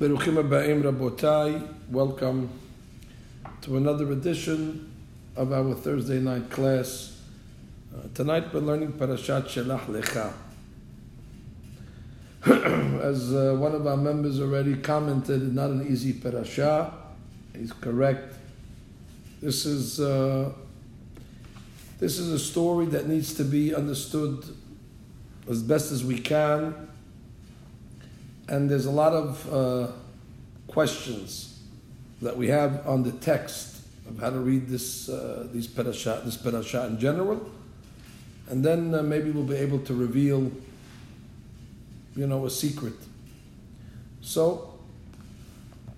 Rabotai, welcome to another edition of our Thursday night class. Uh, tonight we're learning Parashat Shelach Lecha. As uh, one of our members already commented, not an easy parasha. He's correct. This is uh, this is a story that needs to be understood as best as we can and there's a lot of uh, questions that we have on the text of how to read this uh, these parasha, this parasha in general, and then uh, maybe we'll be able to reveal, you know, a secret. So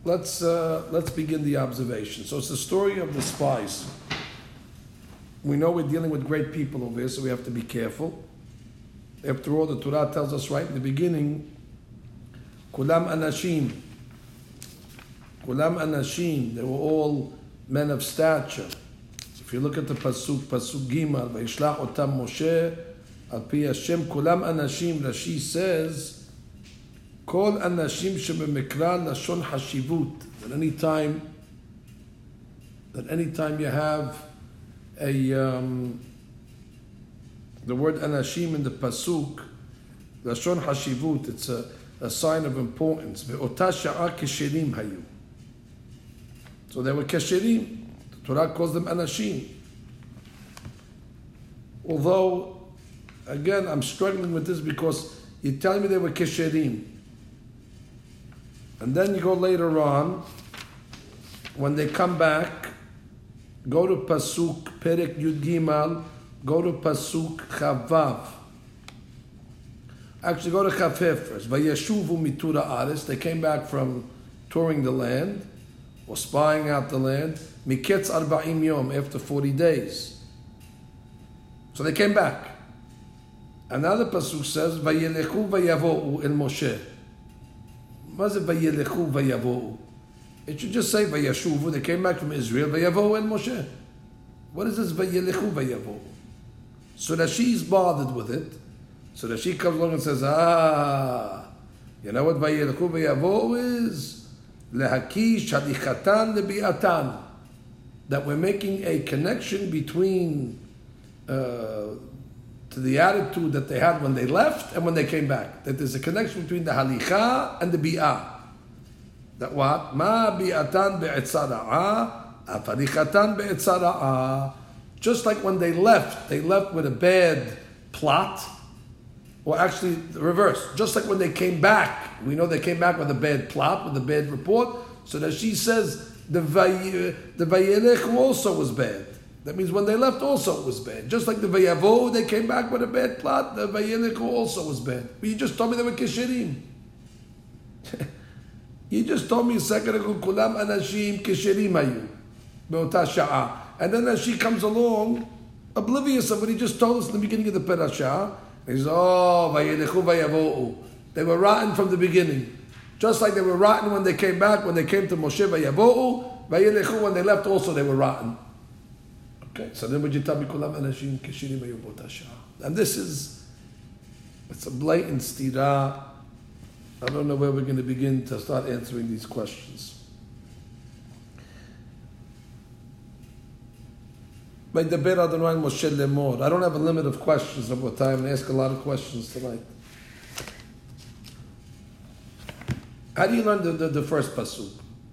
let's uh, let's begin the observation. So it's the story of the spies. We know we're dealing with great people over here, so we have to be careful. After all, the Torah tells us right in the beginning Kulam anashim. Kulam anashim. They were all men of stature. If you look at the pasuk, pasuk Gimel, Vayishlach otam Moshe, al pi Hashem, kulam anashim. Rashi says, Kol anashim shebemikra lashon hashivut. That any time, that any time you have a um, the word anashim in the pasuk, lashon hashivut. It's a a sign of importance. So they were kesherim. The Torah calls them anashim. Although, again, I'm struggling with this because you tell me they were kesherim. And then you go later on, when they come back, go to Pasuk Perek Yud Gimal, go to Pasuk Chavav. Actually, go to Chafef first. Vayeshuvu mitura aris. They came back from touring the land or spying out the land. Miketz arba'im yom after forty days. So they came back. Another pasuk says Vayelechu vayavohu el Moshe. Is it Vayelechu vayavohu? It should just say Vayeshuvu. They came back from Israel. Vayavohu el Moshe. What is this Vayelechu vayavohu? So that she's bothered with it. So that she comes along and says, ah, you know what Vayelchu Vayavo is? Lehakish Hadichatan Lebiatan. That we're making a connection between uh, to the attitude that they had when they left and when they came back. That there's a connection between the halicha and the bi'ah. That what? Ma bi'atan be'etzara'a. Just like when they left, they left with a bad plot, or actually the reverse. Just like when they came back, we know they came back with a bad plot, with a bad report. So that she says the the vayelech also was bad. That means when they left, also it was bad. Just like the vayavo, they came back with a bad plot. The vayelech also was bad. But you just told me they were kishirim. you just told me second ago, kulam anashim kishirim ayu, be'ota. And then as she comes along, oblivious of what he just told us in the beginning of the parasha, They were rotten from the beginning. Just like they were rotten when they came back, when they came to Moshe vayavo'u, when they left also they were rotten. Okay, so then would you tell me kulam anashim kishirim And this is, it's a blatant stira. I don't know where we're going to begin to start answering these questions. I don't have a limit of questions of what time and ask a lot of questions tonight. How do you learn the, the, the first pasuk?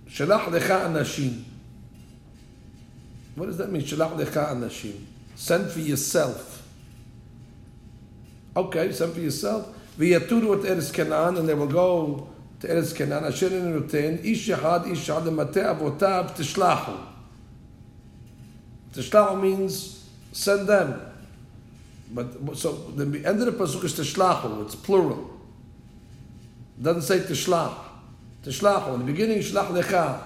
Shalach lecha anashim. What does that mean? Shalach lecha anashim. Send for yourself. Okay, send for yourself. V'yaturu at Eretz Canaan, and they will go to Eretz Canaan. Nutin ish yachad ish yachad lemate avotav tishlahu. Tishlach means send them. But so the end of the pasuk is tishlachu. It's plural. It doesn't say tishlach. Tishlachu. In the beginning, shlach lecha.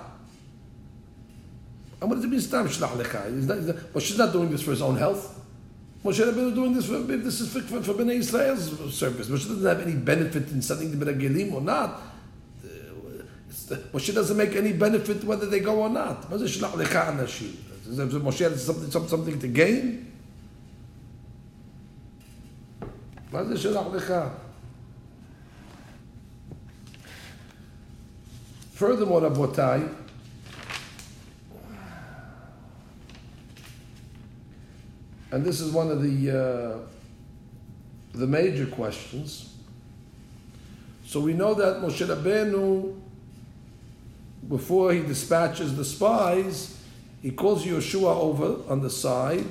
And what does it mean? Stam shlach lecha. Well, she's not doing this for his own health. Moshe Rabbeinu doing this for this is for, for, Bnei Israel's service. Moshe doesn't have any benefit in sending the Bnei or not. Moshe doesn't make any benefit whether they go or not. Moshe Moshe has something, something to gain? מה זה שלח לך? Furthermore, Rabotai, and this is one of the uh, the major questions. So we know that Moshe Rabbeinu, before he dispatches the spies, he calls Yeshua over on the side,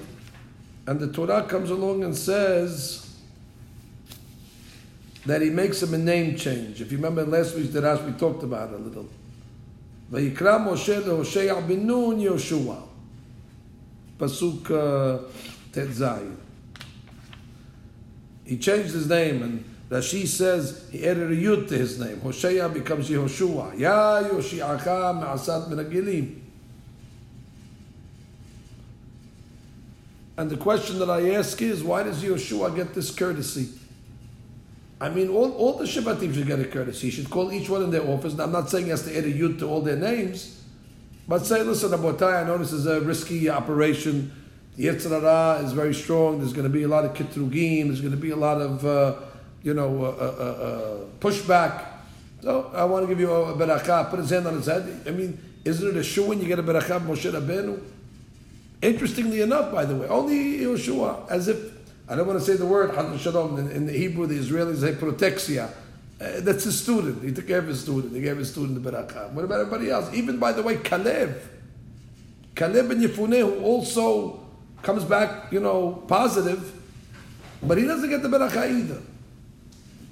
and the Torah comes along and says that he makes him a name change. If you remember last week's Darash, we talked about it a little. Vayikra Moshe leHosheya bin Yoshua. Pasuk uh, He changed his name, and Rashi says he added a yud to his name. Hosea becomes Yehoshua. Ya Yoshiacha Me'asat Menagilim. And the question that I ask is, why does Yeshua get this courtesy? I mean, all, all the Shabbatim should get a courtesy. He should call each one in their office. Now, I'm not saying he has to add a yud to all their names, but say, listen, Abotai, I know this is a risky operation. The Yetzer Hara is very strong. There's going to be a lot of kitrugim. There's going to be a lot of, uh, you know, uh, uh, uh pushback. So I want to give you a, a berakah. Put his hand on his head. I mean, isn't it a shu when you get a berakah Moshe Rabbeinu? Interestingly enough, by the way, only Yeshua, as if I don't want to say the word Shalom in, in the Hebrew, the Israelis say protexia. Uh, that's his student. He took care of his student. He gave his student the barakah. What about everybody else? Even by the way, Kalev, Kalev and Yefuneh, who also comes back, you know, positive, but he doesn't get the barakah either.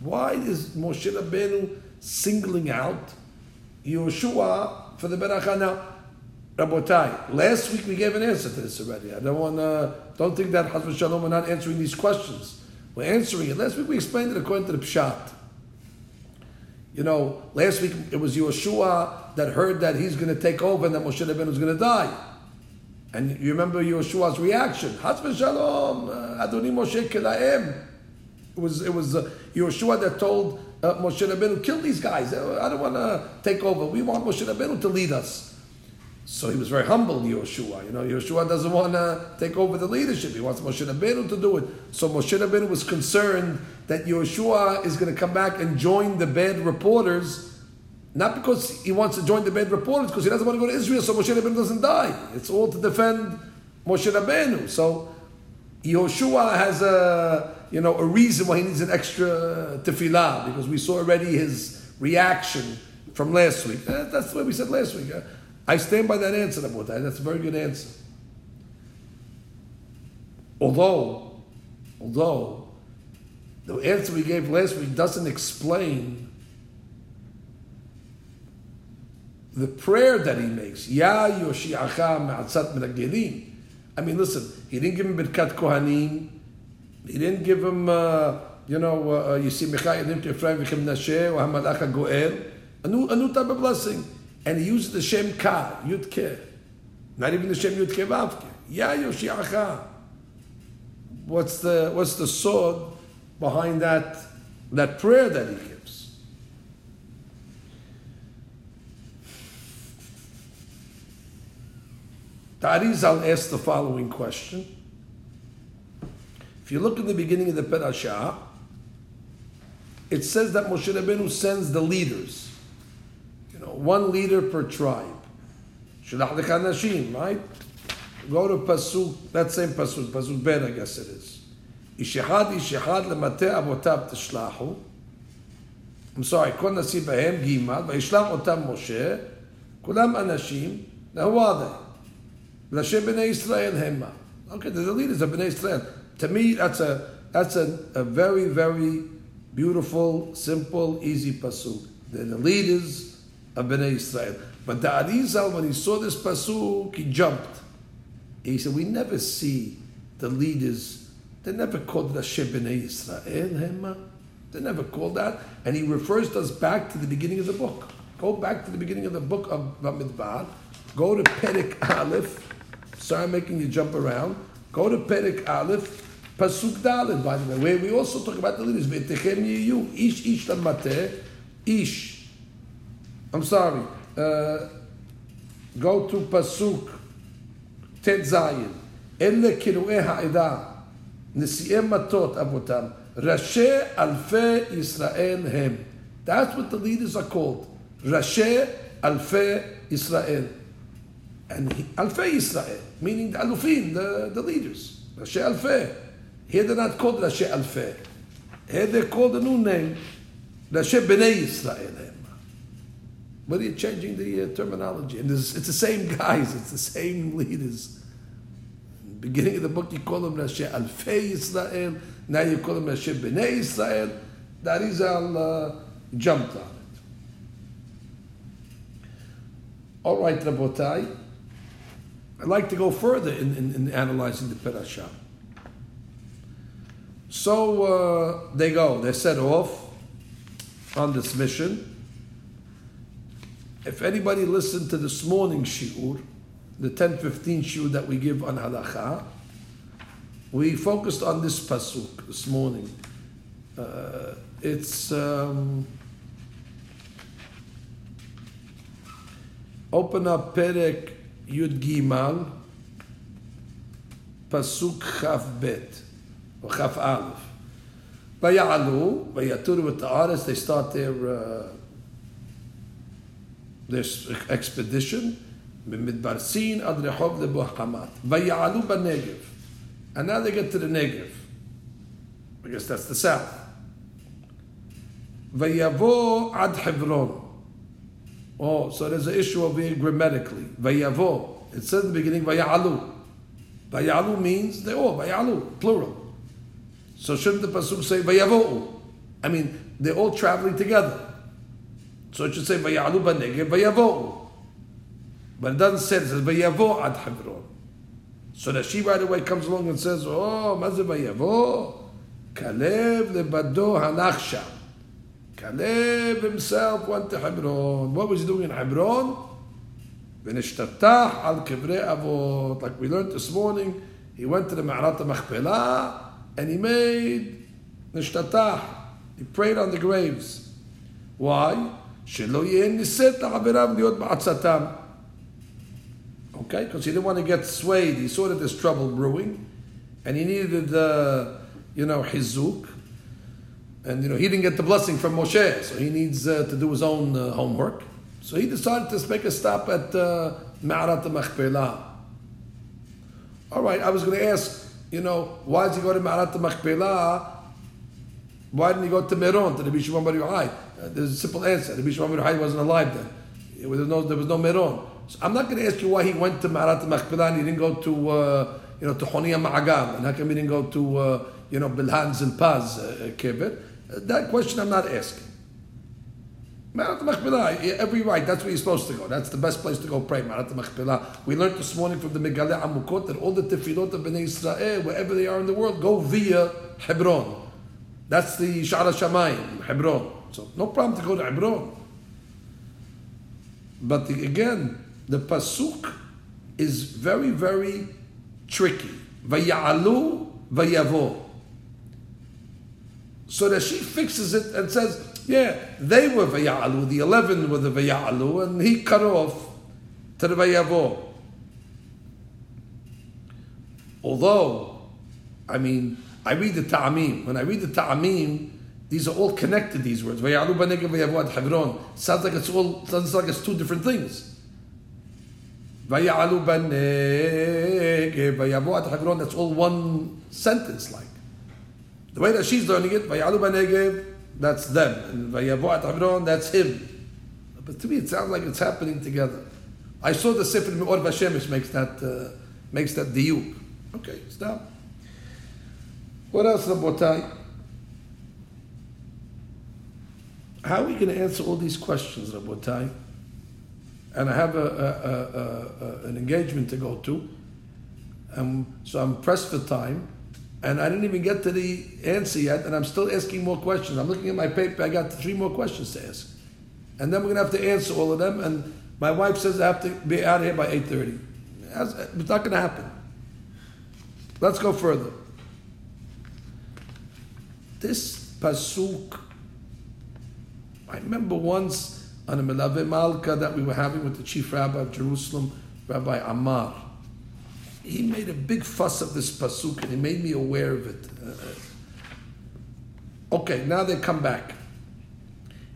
Why is Moshe Rabbeinu singling out Yeshua for the barakah now? Rabotai, last week we gave an answer to this already. I don't want to, don't think that Hazrat Shalom we're not answering these questions. We're answering it. Last week we explained it according to the Pshat. You know, last week it was Yeshua that heard that he's going to take over and that Moshe Rabbeinu was going to die. And you remember Yeshua's reaction. Hazrat Shalom, uh, Adoni Moshe Kelaim. It was, it was uh, Yeshua that told uh, Moshe Rabbeinu, kill these guys. I don't want to take over. We want Moshe Rabbeinu to lead us. So he was very humble, Yeshua. You know, Yeshua doesn't want to take over the leadership. He wants Moshe Rabbeinu to do it. So Moshe Rabbeinu was concerned that Yeshua is going to come back and join the bad reporters, not because he wants to join the bad reporters, because he doesn't want to go to Israel so Moshe Rabbeinu doesn't die. It's all to defend Moshe Rabbeinu. So Yeshua has a, you know, a reason why he needs an extra tefillah, because we saw already his reaction from last week. That's what we said last week. I stand by that answer, Rabotai. That's a very good answer. Although, although the answer we gave last week doesn't explain the prayer that he makes. Ya Yoshiacha Me'atzat Menagelim. I mean, listen, he didn't give him Birkat Kohanim. He didn't give him, uh, you know, uh, you see, Michal Yedim Ephraim V'chem Nashe, or Hamalach HaGoel. A new, a new type of blessing and he uses the Shem Ka, Yud Ke. Not even the Shem Yud Ke Vav Ya Yoshiacha. What's the, what's the sword behind that, that prayer that he gives? Tarizal asked the following question. If you look at the beginning of the parasha, it says that Moshe Rabbeinu sends the leaders one leader per tribe. Shalach Nashim, right? Go to Pasuk, that same Pasuk, Pasuk Ben, I guess it is. Ishihad, Ishihad, Lemate Avotav Tishlahu. I'm sorry, כל נשיא בהם, גימל, וישלח אותם משה, כולם אנשים, now who are they? לשם בני ישראל המה. Okay, they're the leaders of Bnei Israel. To me, that's a that's a, a very, very beautiful, simple, easy pasuk. They're the leaders of Bnei Israel. But the Arizal, when he saw this pasuk, he jumped. He said, "We never see the leaders. They never called Rashi Bnei Israel. They never called that." And he refers us back to the beginning of the book. Go back to the beginning of the book of Bamidbar. Go to Perik Aleph. Sorry, I'm making you jump around. Go to Perik Aleph. Pasuk Dalet, by the way, where we also talk about the leaders. Ish ish ish I'm sorry. Uh, go to Pasuk Tet Zayin. אלה קרואי העדה, נשיאי מטות אבותם, ראשי אלפי ישראל הם. That's what the leaders are called. ראשי Alfei Israel. And he, Alfei Israel, meaning the Alufin, the, the leaders. Rashi Alfei. Here they're not called Rashi Alfei. Here they're called a new name, Rashi Bnei Israel. But you're changing the uh, terminology. And it's the same guys, it's the same leaders. The beginning of the book, you call them Rashi Alfei Israel. Now you call them Rashi Bnei Israel. That is all uh, jumped on it. All right, Rabotai. I'd like to go further in, in, in analyzing the parasha. So uh, they go, they set off on this mission. If anybody listened to this morning's shiur, the 10-15 shiur that we give on halacha, we focused on this pasuk this morning. Uh, it's um, open up Perek Yud Gimal, pasuk Chaf Bet or Chaf Aleph. They start their uh, this expedition, Midbar Sin ad Rehov Hamat. Vaya'alu Negev. And now they get to the Negev. I guess that's the south. Vayavo ad Hebron. Oh, so there's an issue of being grammatically. Vayavo. It says in the beginning, Vaya'alu. Vaya'alu means they all, Vaya'alu, plural. So shouldn't the Pasuk say Vayavo'u? I mean, they're all traveling together. So it should say Vaya'alu Banegev, Vayavo'u. But it doesn't say it, it says Vayavo ad Hebron. So that she right away comes along and says, Oh, Maze Vayavo, Kalev lebado hanachsha. Caleb himself went to Hebron. What was he doing in Hebron? ונשתטח al קברי avot. Like we learned this morning, he went to the Ma'arat HaMachpelah and he made nishtatah. He prayed on the graves. Why? שלא יהיה ניסית לחבריו להיות בעצתם. Okay, because he didn't want to get swayed. He saw that there's trouble brewing, and he needed, uh, you know, hizuk. And you know, he didn't get the blessing from Moshe, so he needs uh, to do his own uh, homework. So he decided to make a stop at uh, Ma'arat Machpelah. All right, I was going to ask, you know, why did he go to Ma'arat Machpelah? Why didn't he go to Meron, to the Bishop Bar Yochai? uh, there's a simple answer. Bishop Bar Yochai wasn't alive then. There was no, there was no Meron. So I'm not going to ask you why he went to Ma'arat Machpelah and he didn't go to, uh, you know, to Honia Ma'agal. And how come he didn't go to, uh, you know, Bilhan Zilpaz uh, Kibbut? That question I'm not asking. Marat Machpelah, every right, that's where you're supposed to go. That's the best place to go pray, Marat Machpelah. We learned this morning from the Megale Amukot that all the tefillot of Bnei Israel, wherever they are in the world, go via Hebron. That's the Shara Shamayim, Hebron. So no problem to go to Hebron. But the, again, the Pasuk is very, very tricky. Vaya'alu, vayavo. So that she fixes it and says, yeah, they were Vaya'alu, the 11 were the Vaya'alu, and he cut off to the Vayavo. Although, I mean, I read the Ta'amim. When I read the Ta'amim, these are all connected, these words. Sounds like it's all, sounds like it's two different things. That's all one sentence like. The way that she's learning it, that's them. And that's him. But to me, it sounds like it's happening together. I saw the Sefer Me'or Vashemish makes that, uh, makes that diuk. Okay, stop. What else, Rabotai? How are we going to answer all these questions, Rabotai? And I have a, a, a, an engagement to go to. Um, so I'm pressed for time and I didn't even get to the answer yet, and I'm still asking more questions. I'm looking at my paper, I got three more questions to ask. And then we're going to have to answer all of them, and my wife says I have to be out of here by 8.30. It's not going to happen. Let's go further. This pasuk, I remember once on a Melave Malka that we were having with the chief rabbi of Jerusalem, Rabbi Amar he made a big fuss of this pasuk and he made me aware of it. Uh, okay, now they come back.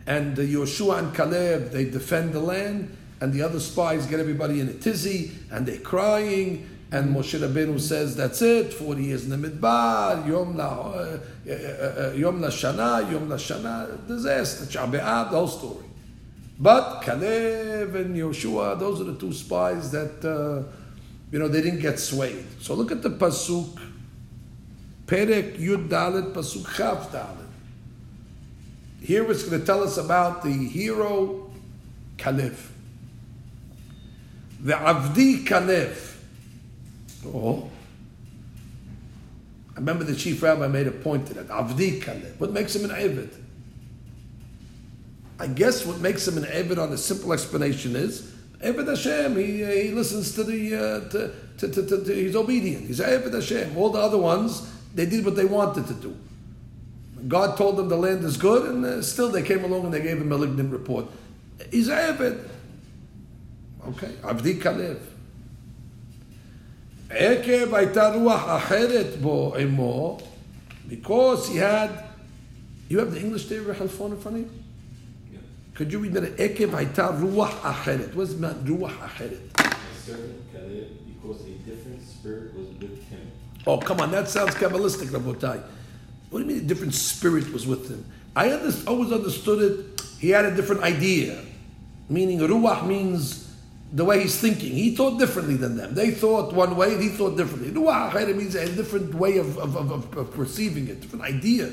and uh, Yoshua and Caleb, they defend the land, and the other spies get everybody in a tizzy, and they're crying, and Moshe Rabbeinu says, that's it, 40 years in the Midbar, Yom La, uh, uh, uh, Yom La Shana, Yom La Shana, disaster, Sha'be'ab, the whole story. But Caleb and Yoshua, those are the two spies that, uh, you know, they didn't get swayed. So look at the Pasuk, Perek Yud Dalet, Pasuk Chav Dalet. Here it's going to tell us about the hero Caleb. The Avdi Caleb. Oh. I remember the chief rabbi made a point to that. Avdi Caleb. What makes him an Avid? I guess what makes him an Avid on a simple explanation is Avid Hashem. He, uh, he listens to the, uh, to, to, to, to, he's obedient. He's Avid Hashem. All the other ones, they did what they wanted to do. God told them the land is good, and uh, still they came along and they gave a malignant report. He's Avid. Okay, Avdi Kalev. עקב הייתה רוח אחרת בו עמו, because he had, you have the English there, Halfon, in front of you? Yeah. Could you read that? עקב הייתה רוח אחרת. What does it mean, רוח אחרת? The servant Caleb, because a different spirit was with him. Oh, come on, that sounds Kabbalistic, Rabotai. What do you mean a different spirit was with him? I under, always understood it, he had a different idea. Meaning, ruach means the way he's thinking. He thought differently than them. They thought one way, and he thought differently. Ruach means a different way of, of, of, of, perceiving it, different idea.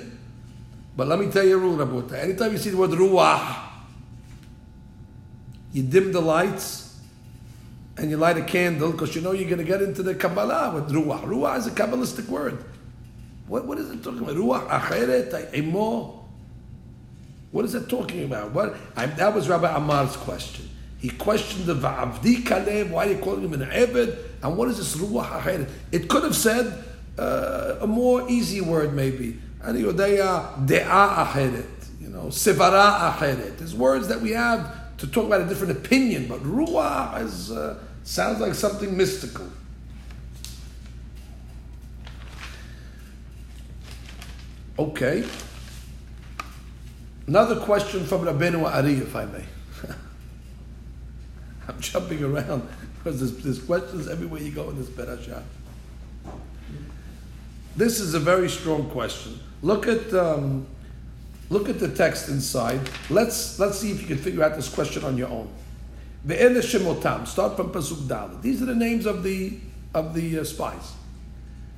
But let me tell you a rule, Rabotai. Anytime you see the word ruach, you dim the lights, and you light a candle because you know you're going to get into the Kabbalah with ruach. Ruach is a Kabbalistic word. What, what is it talking about? Ruach acheret, emo. What is it talking about? What I, that was Rabbi Amar's question. He questioned the Va'avdi Kaleb, why are you calling him an Ebed? And what is this Ruach acheret? It could have said uh, a more easy word maybe. And Yodeya De'a acheret, you know, Sivara acheret. There's words that we have to talk about a different opinion, but Ruach is, uh, sounds like something mystical. Okay. Another question from Rabbeinu Ari, if I may. I'm jumping around because there's, there's questions everywhere you go in this Berashah. This is a very strong question. Look at um, look at the text inside. Let's let's see if you can figure out this question on your own. Ve'ele shemotam. Start from pasuk dalet. These are the names of the of the uh, spies.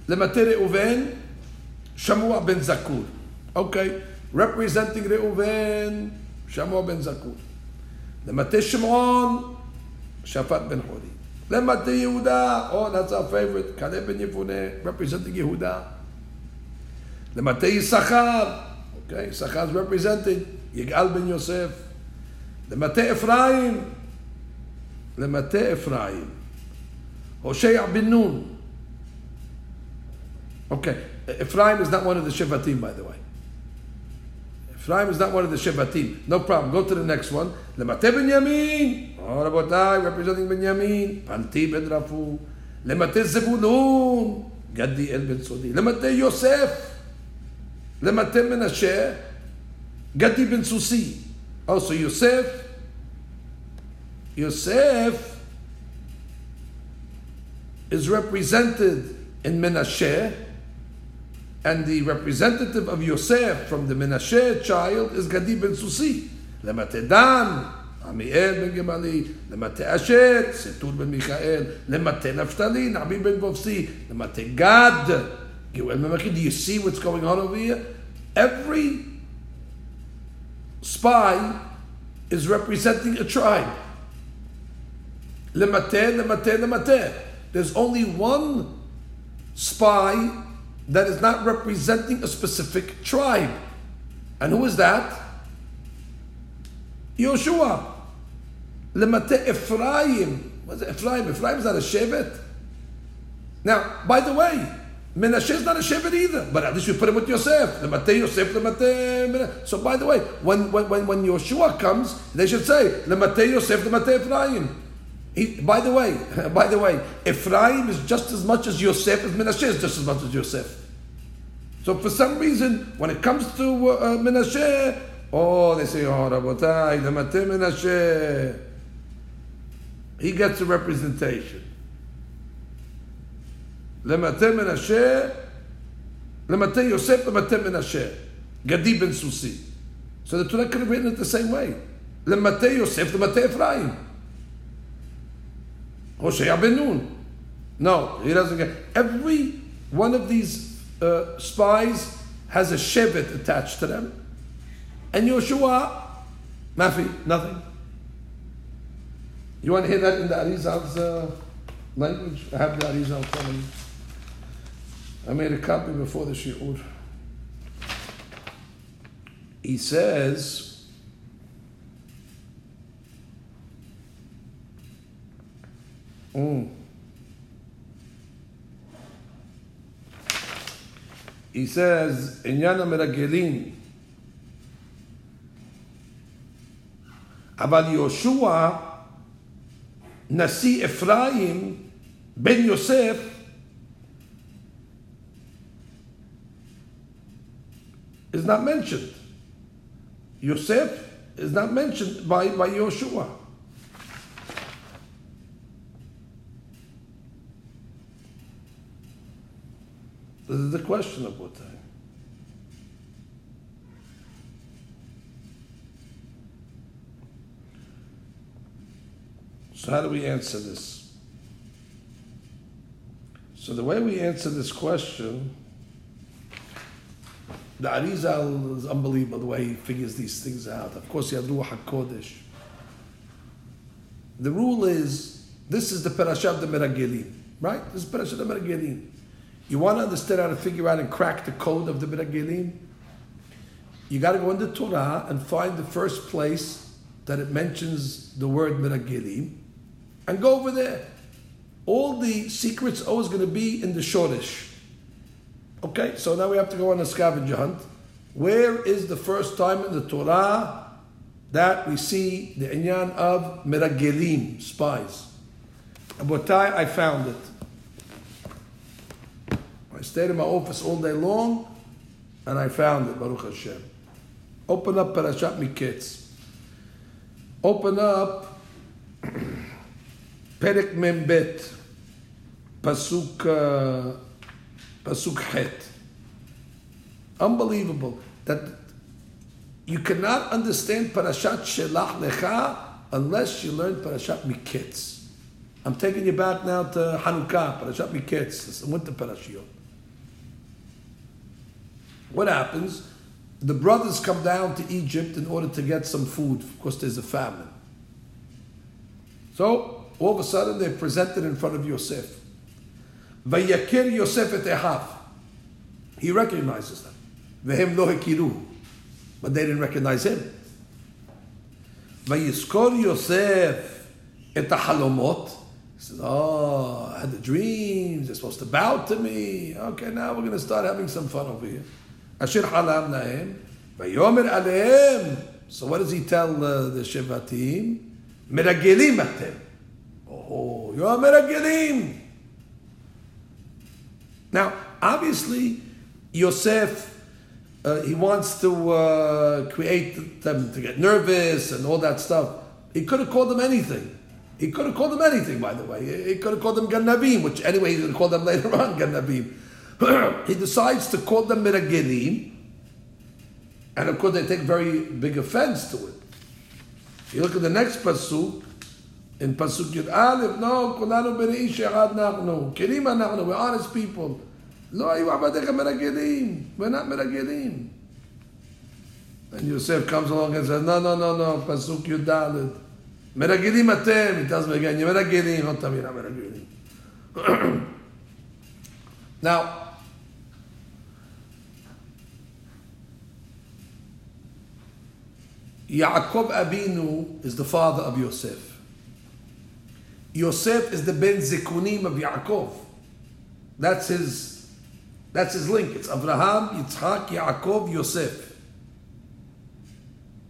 Lemate Reuven, Shamua ben Zakur. Okay, representing Reuven, Shamua ben Zakur. Lemate Shimon, Shaphat ben Hori. Lemate Yehuda, oh, that's our favorite, Kaleb ben Yefuneh, representing Yehuda. Lemate Yisachar, okay, Yisachar is represented, Yigal ben Yosef. Lemate Ephraim, Lemate Ephraim. Hosea ben Nun. Okay, Ephraim is not one of the Shevatim, by the way. Ephraim is not one of the Shevatim. No problem. Go to the next one. Lemate Benyamin. Oh, Rabotai, representing Benyamin. Palti ben Rafu. Lemate Zebulun. Gadi el ben Sodi. Lemate Yosef. Lemate Menashe. Gadi ben Susi. Also Yosef. Yosef is represented in Menashe, and the representative of Yosef from the Menashe child is Gadi ben Susi. Lemate Dan, Amiel ben Gemali, Lemate Asher, Setur ben Michael, Lemate Naftali, Nabi ben Bovsi, Lemate Gad. Do you see what's going on over here? Every spy is representing a tribe. Lemate, lemate, lemate. There's only one spy that is not representing a specific tribe. And who is that? Yoshua. Lemate Ephraim. What's? Ephraim? Ephraim is not a Shevet. Now, by the way, Menashe is not a Shevet either, but at least we put him with Yosef. Lemate Yosef, Lemate. So, by the way, when, when, when, when Yoshua comes, they should say, Lemate Yosef, Lemate Ephraim. He, by the way, by the way, Ephraim is just as much as Yosef as Menashe is just as much as Yosef. So for some reason, when it comes to uh, uh Menashe, oh, they say, oh, Rabotai, Lamate Menashe. He gets a representation. Lamate Menashe, Lamate Yosef, Lamate Menashe. Gadi ben Susi. So the Torah could have written it the same way. Lamate Yosef, Lamate Ephraim. Hosea ben Nun. No, he doesn't get. Every one of these uh, spies has a shevet attached to them. And Yoshua, Mafi, nothing. You want to hear that in the Arizal's uh, language? I have the Arizal coming. I made a copy before the Shi'ur. He says, mm. he says, עניין המרגלים, אבל יהושע, נשיא אפרים, בן יוסף, is not mentioned. Yosef is not mentioned by, by Yoshua. This is the question of time. So how do we answer this? So the way we answer this question the Arizal is unbelievable the way he figures these things out. Of course, he had Ruach HaKodesh. The rule is this is the Parashat the Meragelim, right? This is Parashat the Meragelim. You want to understand how to figure out and crack the code of the Meragelim? You got to go into the Torah and find the first place that it mentions the word Meragelim and go over there. All the secrets always going to be in the Shoresh. Okay, so now we have to go on a scavenger hunt. Where is the first time in the Torah that we see the inyan of meragelim, spies? Abotai, I found it. I stayed in my office all day long, and I found it, Baruch Hashem. Open up Parashat Miketz. Open up Perek Membet, Pasuk... Uh, Pasuk Het. Unbelievable that you cannot understand Parashat Shelach Lecha unless you learn Parashat Miketz. I'm taking you back now to Hanukkah, Parashat Miketz, this winter parashiot. What happens? The brothers come down to Egypt in order to get some food because there's a famine. So all of a sudden they're presented in front of Yosef. Vayakir Yosef et Ehav. He recognizes them. Vehem lo hekiru. But they didn't recognize him. Vayiskor Yosef et halomot. He says, Oh, I had the dreams. They're supposed to bow to me. Okay, now we're going to start having some fun over here. Asher halam. Vayomer. So what does he tell uh, the Shevatim? Meragelim atem. Oh, you're meragelim. Now, obviously, Yosef, uh, he wants to uh, create them to get nervous and all that stuff. He could have called them anything. He could have called them anything, by the way. He could have called them Ganavim, which anyway he's going to call them later on Ganavim. he decides to call them meragelim, and of course they take very big offense to it. You look at the next pasuk, in pasuk Yud Aleph, no, kulanu bereish echad nachnu, kirim anachnu, we're honest people. Lo ayu abadecha meragelim, we're not meragelim. And Yosef comes along and says, no, no, no, no, pasuk Yud Aleph. מרגילים אתם, he tells me again, you're מרגילים, לא תמיד Now, Yaakov Abinu is the father of Yosef. Yosef is the Ben Zikunim of Yaakov. That's his, that's his link. It's Abraham, Yitzhak, Yaakov, Yosef.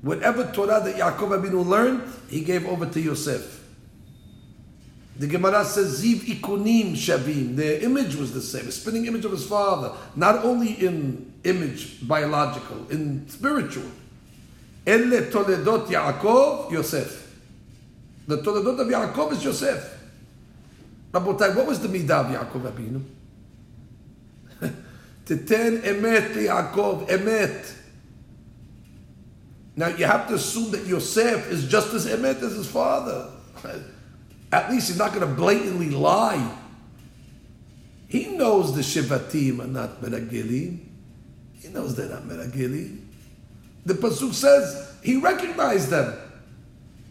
Whatever Torah that Yaakov Abinu learned, he gave over to Yosef. The Gemara says, Ziv ikunim shavim. Their image was the same, a spinning image of his father, not only in image, biological, in spiritual. אלה תולדות יעקב, יוסף. The תולדות of Yaakov is Yosef. רבותיי, what was the midah of Yaakov Abinu? תתן אמת ליעקב, אמת. Now you have to assume that Yosef is just as emet as his father. At least he's not going to blatantly lie. He knows the Shivatim are not Meragilim. He knows they're not Meragilim. The Pasuk says he recognized them.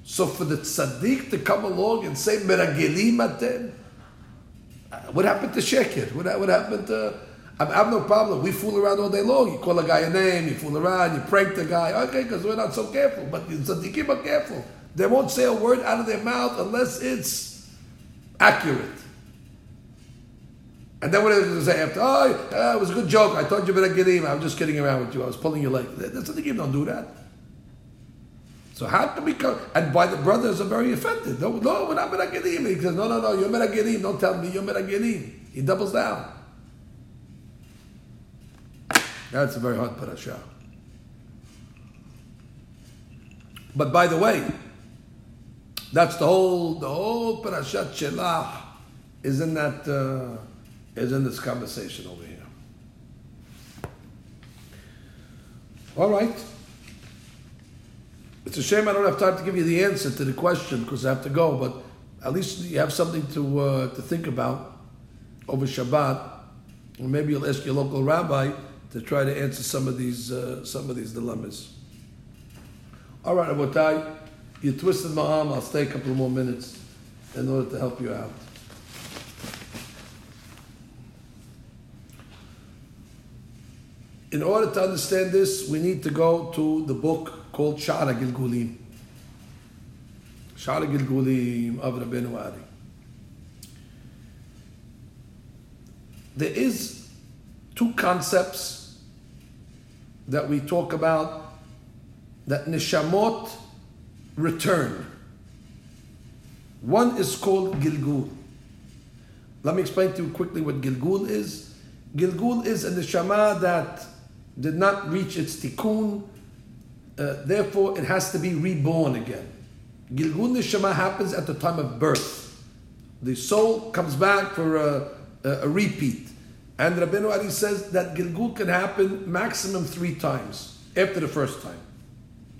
So for the tzaddik to come along and say Meragilim atem, uh, what happened to Sheker? What, what happened to... I have no problem. We fool around all day long. You call a guy a name, you fool around, you prank the guy. Okay, because we're not so careful. But the tzaddikim are careful. They won't say a word out of their mouth unless it's accurate. And then what are they going to say after? Oh, uh, it was a good joke. I told you about a Gidim. I was just kidding around with you. I was pulling your leg. That's The tzaddikim don't do that. So how can we come? And by the brothers are very offended. No, no, we're not Meragelim. He says, no, no, no, you're Meragelim. Don't tell me you're Meragelim. He doubles down. That's a very hard parasha. But by the way, that's the whole the whole parashat Shelach is in that uh, is in this conversation over here. All right. It's a shame I don't have time to give you the answer to the question because I have to go, but at least you have something to uh, to think about over Shabbat. Or maybe you'll ask your local rabbi to try to answer some of these uh, some of these dilemmas. All right, Abotai, you twisted my arm. I'll stay a couple more minutes in order to help you out. In order to understand this, we need to go to the book called Sha'ar HaGilgulim. Sha'ar HaGilgulim of Rabbeinu Ari. There is two concepts that we talk about that nishamot return. One is called Gilgul. Let me explain to you quickly what Gilgul is. Gilgul is a neshama that did not reach its tikkun, uh, therefore it has to be reborn again. Gilgul neshama happens at the time of birth. The soul comes back for a, a, a repeat. And Rabbeinu Ari says that Gilgul can happen maximum three times after the first time.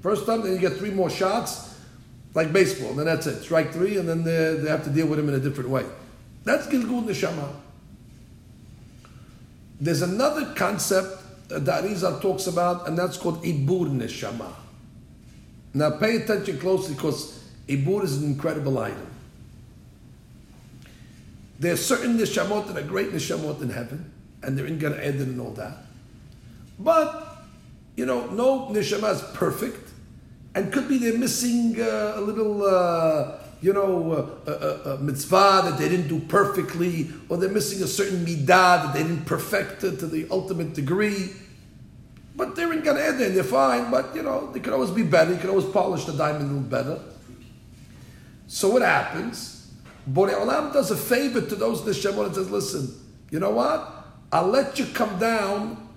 First time, then you get three more shots, like baseball, and then that's it. Strike three, and then they, they have to deal with him in a different way. That's Gilgul Neshama. There's another concept that Arizal talks about, and that's called Ibur Neshama. Now pay attention closely because Ibur is an incredible item. There are certain neshamot that are great neshamot in heaven, and they're in Gan Eden and all that. But, you know, no neshama is perfect, and could be they're missing uh, a little, uh, you know, uh, a, mitzvah that they didn't do perfectly, or they're missing a certain midah that they didn't perfect to the ultimate degree. But they're in Gan Eden, they're fine, but, you know, they could always be better. You could always polish the diamond a little better. So what happens? Borei Olam does a favor to those neshamot and says, listen, you know what? I'll let you come down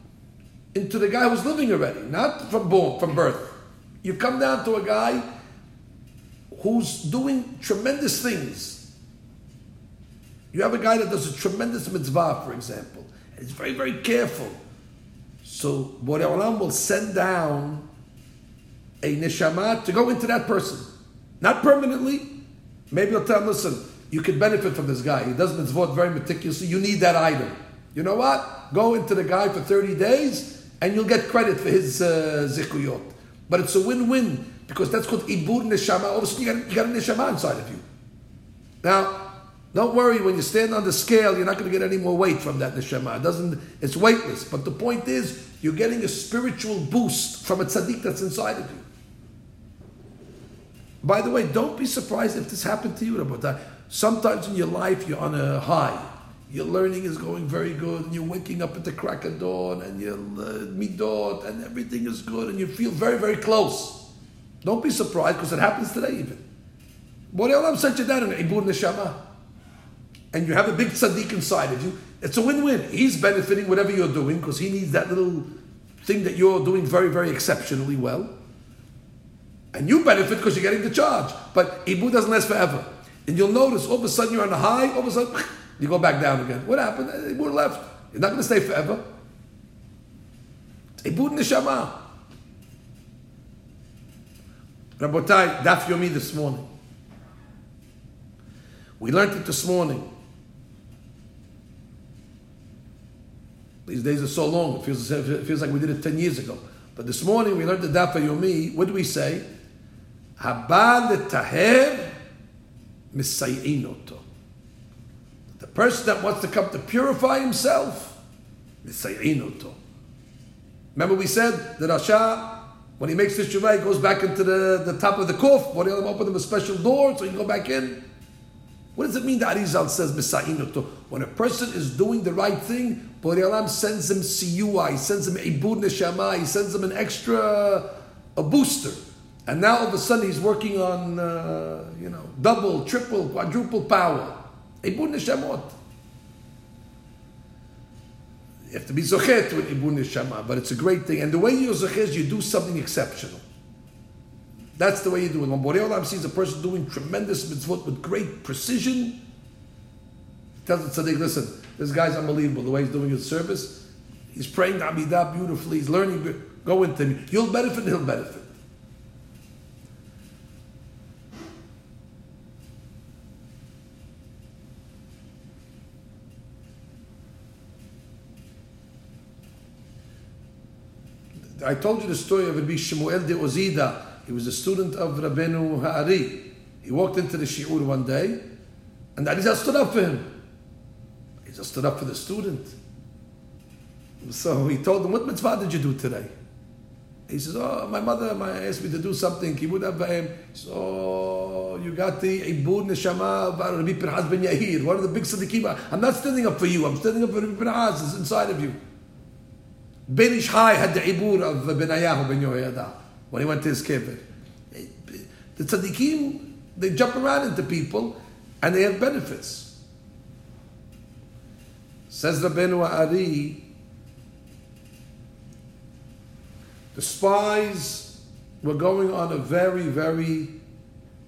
into the guy who's living already, not from born, from birth. You come down to a guy who's doing tremendous things. You have a guy that does a tremendous mitzvah, for example, and he's very, very careful. So Borei Olam will send down a neshama to go into that person. Not permanently. Maybe he'll tell him, listen, you can benefit from this guy. He does mitzvot very meticulously. You need that item. You know what? Go into the guy for 30 days and you'll get credit for his uh, zikuyot. But it's a win-win because that's called ibur neshama. All of a sudden you got, you got a neshama inside of you. Now, don't worry when you stand on the scale, you're not going to get any more weight from that neshama. It doesn't, it's weightless. But the point is, you're getting a spiritual boost from a tzaddik that's inside of you. By the way, don't be surprised if this happened to you, Rabbi. Sometimes in your life you're on a high. Your learning is going very good, and you're waking up at the crack of dawn, and you're uh, midot, and everything is good, and you feel very, very close. Don't be surprised because it happens today even. Borei Olam sent you down in Ibur Neshama, and you have a big tzaddik inside of you. It's a win-win. He's benefiting whatever you're doing because he needs that little thing that you're doing very, very exceptionally well. And you benefit because you're getting the charge. But Ibur doesn't last forever. And you'll notice all of a sudden you're on a high, all of a sudden you go back down again. What happened? Ibur left. You're not going to stay forever. It's Ibur Neshama. Rabotai, Daf Yomi this morning. We learned it this morning. These days are so long, it feels, it feels like we did it 10 years ago. But this morning we learned the Daf Yomi. What do we say? Haba letaher misayin The person that wants to come to purify himself, misayin Remember we said that Rasha, when he makes the shuvah, he goes back into the, the top of the kuf. What he'll open him a special door so he can go back in. What does it mean that Arizal says Misa'inoto? When a person is doing the right thing, Borei Olam sends him siyua, he sends him ibur neshama, he sends him an extra, a booster. And now all of a sudden he's working on, uh, you know, double, triple, quadruple power. Ibur neshamot. You have to be zochet with ibur neshama, but it's a great thing. And the way you're zochet is you do something exceptional. That's the way you do it. When Borei Olam sees a person doing tremendous mitzvot with great precision, he tells the tzaddik, listen, this guy's unbelievable, the way he's doing his service. He's praying Amidah beautifully, he's learning, go into him. You'll benefit, he'll benefit. I told you the story of Rabbi Shemuel de Ozida. He was a student of Rabbeinu Ha'ari. He walked into the shiur one day, and the Arizal stood up for him. He just stood up for the student. So he told him, what mitzvah did you do today? He says, oh, my mother asked me to do something. He would have um, says, So you got the Ibur Neshama of Rabbi Pinhas ben Yahir, one of the big Siddiqim. I'm not standing up for you. I'm standing up for Rabbi Pinhas. It's inside of you. Ben Ish Chai had the Ibur of Benayahu ben Yoyada when he went to his kever. The tzaddikim, they jump around into people and they have benefits. Says Rabbeinu Ari, the spies were going on a very, very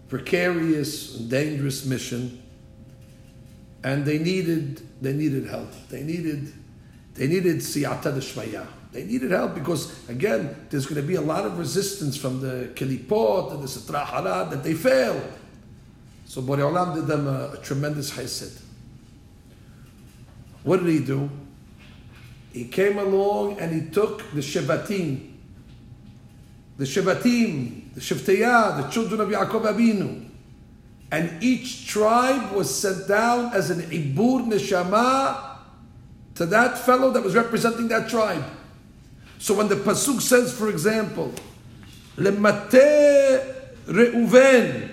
precarious and dangerous mission, and they needed they needed help. They needed they needed siyata d'shmaya. They needed help because, again, there's going to be a lot of resistance from the Kilipot and the Sitra Hara that they fail. So Borei Olam did them a, a tremendous chesed. What did he do? He came along and he took the Shevatim, the Shevatim, the Sheftiyah, the children of Yaakov Abinu, and each tribe was sent down as an Ibur Neshama to that fellow that was representing that tribe. So when the pasuk says, for example, lemate Reuven,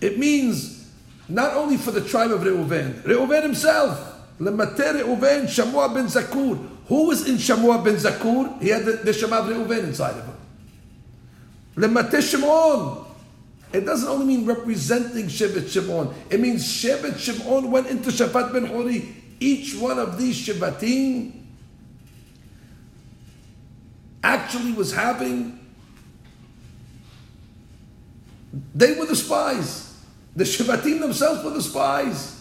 it means not only for the tribe of Reuven, Reuven himself, lemate Reuven, Shamua ben Zakur. Who was in Shamua ben Zakur? He had the, the Shema of Reuven inside of him. Lemate Shimon. It doesn't only mean representing Shevet Shimon. It means Shevet Shimon went into Shaphat ben Hori. Each one of these Shevatim actually was having, they were the spies. The Shevatim themselves were the spies.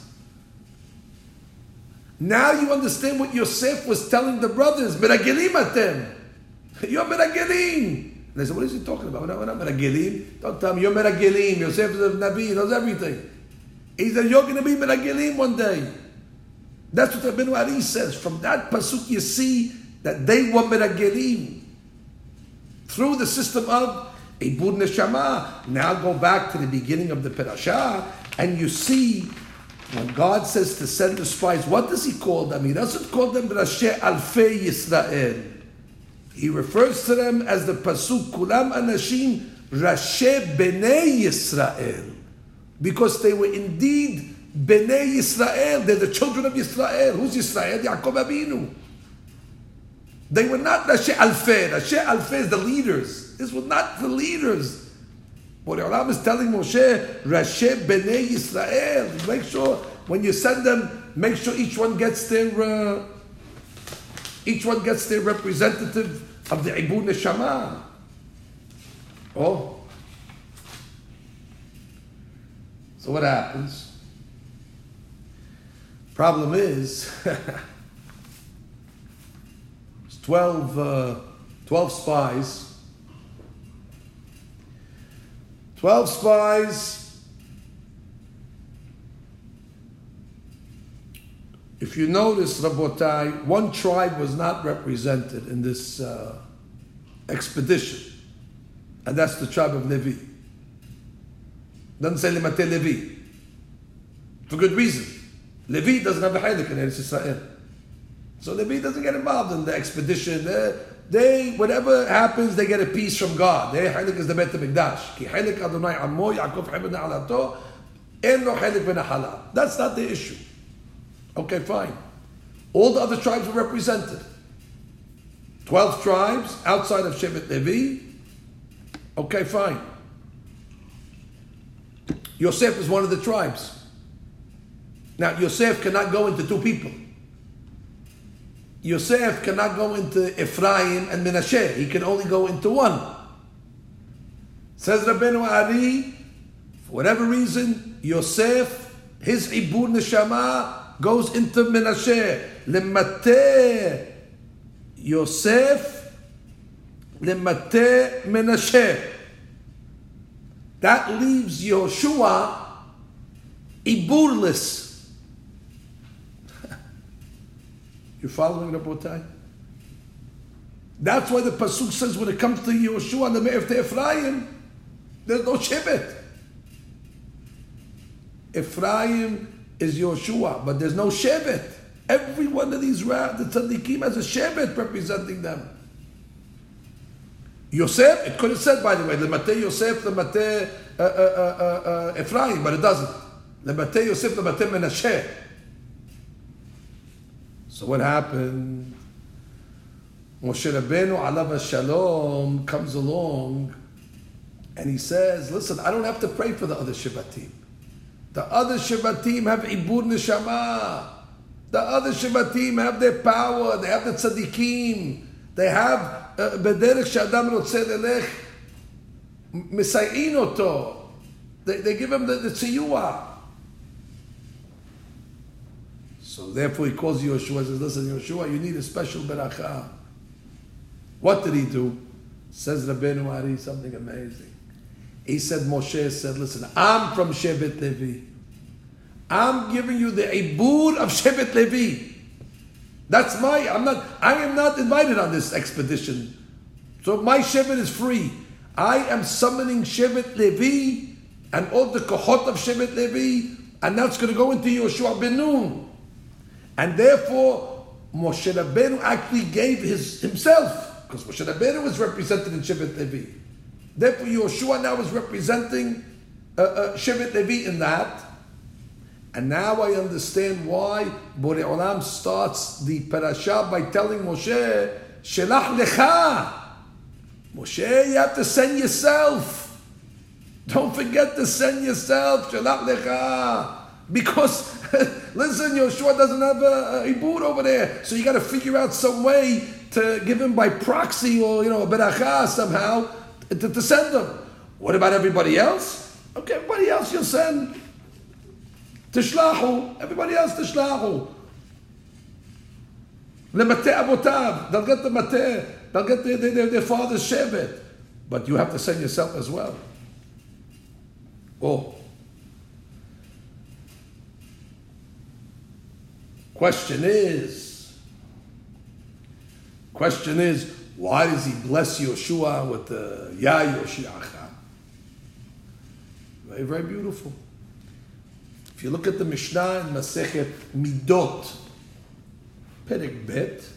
Now you understand what Yosef was telling the brothers. Meragelim atem. You're meragelim. They said, what is he talking about? We're not meragelim. Don't tell me you're meragelim. Yosef is a Nabi. He knows everything. He said, you're going to be meragelim one day. That's what Ibn Ari says. From that pasuk you see that they were meragelim through the system of Ibur Neshama. Now go back to the beginning of the Perashah, and you see when God says to send the spies, what does He call them? He doesn't call them Rashe Alfei Yisrael. He refers to them as the Pasuk Kulam Anashim Rashe Bnei Yisrael. Because they were indeed Bnei Yisrael. They're the children of Yisrael. Who's Yisrael? Yaakov Abinu. They were not Rashi Alfeh. Rashi Alfeh is the leaders. This was not the leaders. What Olam is telling Moshe, Rashi Bnei Yisrael. Make sure when you send them, make sure each one gets their uh, each one gets their representative of the Ibur Neshama. Oh. So what happens? Problem is, it's 12, uh, 12 spies. 12 spies. If you notice, Rabotai, one tribe was not represented in this uh, expedition, and that's the tribe of Levi. Doesn't say Levi. For good reason. Levi doesn't have a Hailik in Eretz Israel. So Levi doesn't get involved in the expedition. They, they, whatever happens, they get a piece from God. Their Hailik is the Bet HaMikdash. Ki Hailik Adonai Amo, Yaakov Hebed Na'alato, En Lo Hailik V'Nahala. That's not the issue. Okay, fine. All the other tribes were represented. Twelve tribes outside of Shevet Levi. Okay, fine. Yosef is one of the tribes. Now, Yosef cannot go into two people. Yosef cannot go into Ephraim and Menashe. He can only go into one. Says Rabbeinu Ari, for whatever reason, Yosef, his Ibur Neshama, goes into Menashe. Lemate Yosef, Lemate Menashe. That leaves Yoshua Iburless. You following Rabotai? That's why the Pasuk says when it comes to Yoshua and the Me'ef to Ephraim, there's no Shevet. Ephraim is Yoshua, but there's no Shevet. Every one of these ra- the tzaddikim has a Shevet representing them. Yosef, it could have said, by the way, the Mate Yosef, the uh, uh, uh, uh, Ephraim, but it doesn't. The Mate Yosef, the Mate Menashe. So what happened? Moshe Rabbeinu alav shalom comes along and he says, listen, I don't have to pray for the other Shabbatim. The other Shabbatim have Ibur Neshama. The other Shabbatim have their power. They have the tzadikim. They have uh, bederech she'adam rotzeh lelech. Oto. They give him the, the tziyuah. So therefore he calls Yoshua and says, listen, Yoshua, you need a special beracha. What did he do? Says Rabbeinu Ari something amazing. He said, Moshe said, listen, I'm from Shevet Levi. I'm giving you the ibur of Shevet Levi. That's my, I'm not, I am not invited on this expedition. So my Shevet is free. I am summoning Shevet Levi and all the kohot of Shevet Levi, and that's going to go into Yoshua ben Nun. And therefore, Moshe Rabbeinu actually gave his himself, because Moshe Rabbeinu was represented in Shevet Levi. Therefore, Yoshua now is representing uh, uh, Shevet Levi in that. And now I understand why Borei Olam starts the parasha by telling Moshe, Shelach lecha. Moshe, you have to send yourself. Don't forget to send yourself. Shelach lecha. Because, Listen, Yeshua doesn't have a, a ibur over there, so you got to figure out some way to give him by proxy or you know a beracha somehow to, to send him. What about everybody else? Okay, everybody else you'll send. Tishlachu, everybody else tishlachu. Lemate abotav. they'll get the mate, they'll get their, their, their father's shevet. But you have to send yourself as well. Oh, Question is, question is, why does he bless Yoshua with the Ya Yoshiacha? Very, very beautiful. If you look at the Mishnah in Masechet Midot, Perek Bet,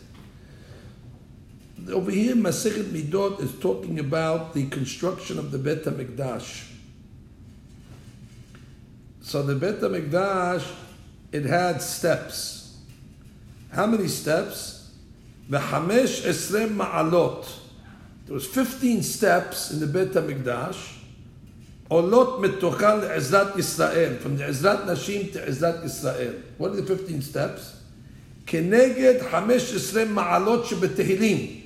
over here Masechet Midot is talking about the construction of the Bet HaMikdash. So the Bet HaMikdash, it had steps. How many steps? The Hamesh Esrem Ma'alot. There was 15 steps in the Bet HaMikdash. עולות מתוכן לעזרת ישראל, from the עזרת נשים to עזרת ישראל. What are the 15 steps? כנגד 15 מעלות שבתהילים.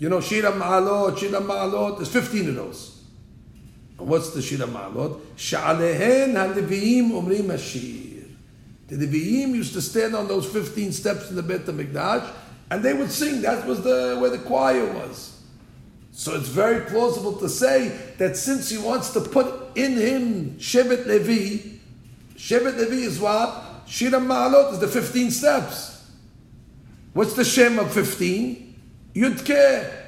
You know, Shira Ma'alot, Shira Ma'alot, there's 15 of those. And what's the Shira Ma'alot? Sha'alehen ha-levi'im umrim hashir. The Levi'im used to stand on those 15 steps in the Beit HaMikdash, and they would sing. That was the, where the choir was. So it's very plausible to say that since he wants to put in him Shevet Levi, Shevet Levi is what? Shira Ma'alot is the 15 steps. What's the Shem of 15? Yudke.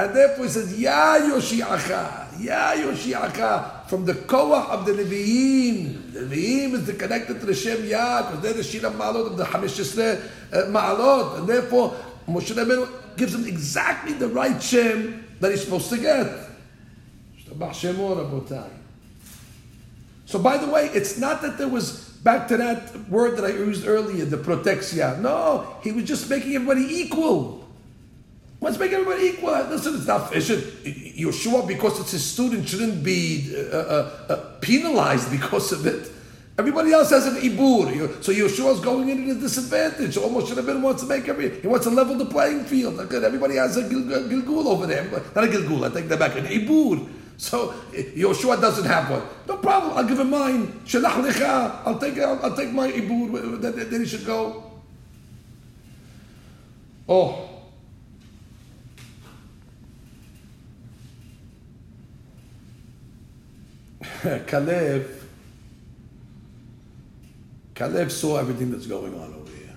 And therefore he says, Ya Yoshiacha, Ya Yoshiacha, from the Koah of the Levi'im. The Levi'im is the connected to the Shem Yad, because they're the Shira Ma'alot of the Hamishesre uh, Ma'alot. And therefore, Moshe Rabbeinu gives him exactly the right Shem that he's supposed to get. So by the way, it's not that there was back to that word that I used earlier, the protexia. No, he was just making everybody equal. Let's make everybody equal. Listen, it's not should, Yeshua because it's his student shouldn't be uh, uh, uh, penalized because of it. Everybody else has an ibur, so Yeshua's going in at a disadvantage. Almost should have been wants to make every he wants to level the playing field. Everybody has a gilgul over there, not a gilgul. I take that back, an ibur. So Yeshua doesn't have one. No problem. I'll give him mine. Shalach lecha. I'll take I'll, I'll take my ibur. Then, then he should go. Oh. Caleb, Caleb saw everything that's going on over here.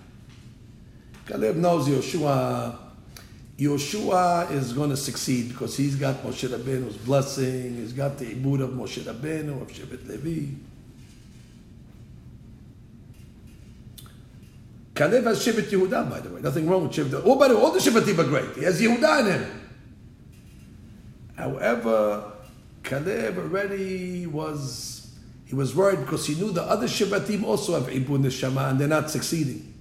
Caleb knows Yeshua. Yeshua is going to succeed because he's got Moshe Rabbeinu's blessing. He's got the ibur of Moshe Rabbeinu of Shevet Levi. Caleb has Shevet Yehuda, by the way. Nothing wrong with Shevet. Oh, by the way, all the Shevetim are great. He has Yehuda in him. However, Caleb already was, he was worried because he knew the other Shevatim also have Ibur Neshama and they're not succeeding.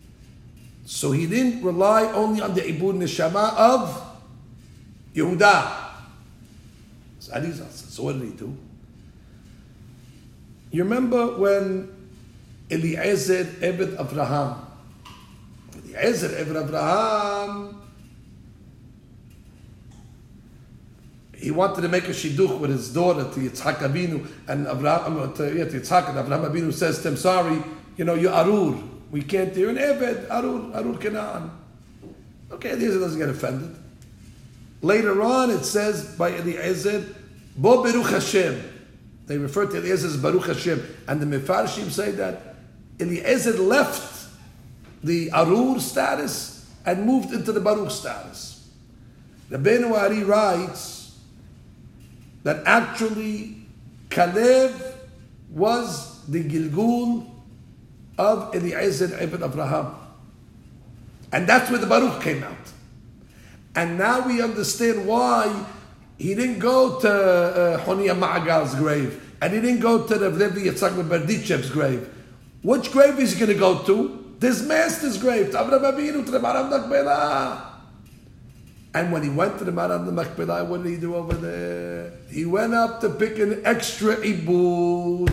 So he didn't rely only on the Ibur Neshama of Yehuda. So what did he do? You remember when Eliezer Ebed Abraham, Eliezer Ebed Abraham he wanted to make a shidduch with his daughter to Yitzhak Abinu, and Abraham, uh, to, yeah, to Yitzhak, and Abraham Abinu says to him, sorry, you know, you're Arur. We can't do an Ebed, Arur, Arur Canaan. Okay, Eliezer doesn't get offended. Later on, it says by the Eliezer, Bo Beruch Hashem. They refer to Eliezer as Baruch Hashem. And the Mefarshim say that Eliezer left the Arur status and moved into the Baruch status. The Ben Ari writes, that actually Caleb was the Gilgul of Eliezer Ebed Abraham. And that's where the Baruch came out. And now we understand why he didn't go to uh, Ma'agal's grave, and he didn't go to the Levi Yitzhak Berdichev's grave. Which grave is he going to go to? This master's grave, to Abraham to the Ma'arat Machpelah. And when he went to the Ma'arat HaMachpelah, what did he do over there? He went up to pick an extra ibur.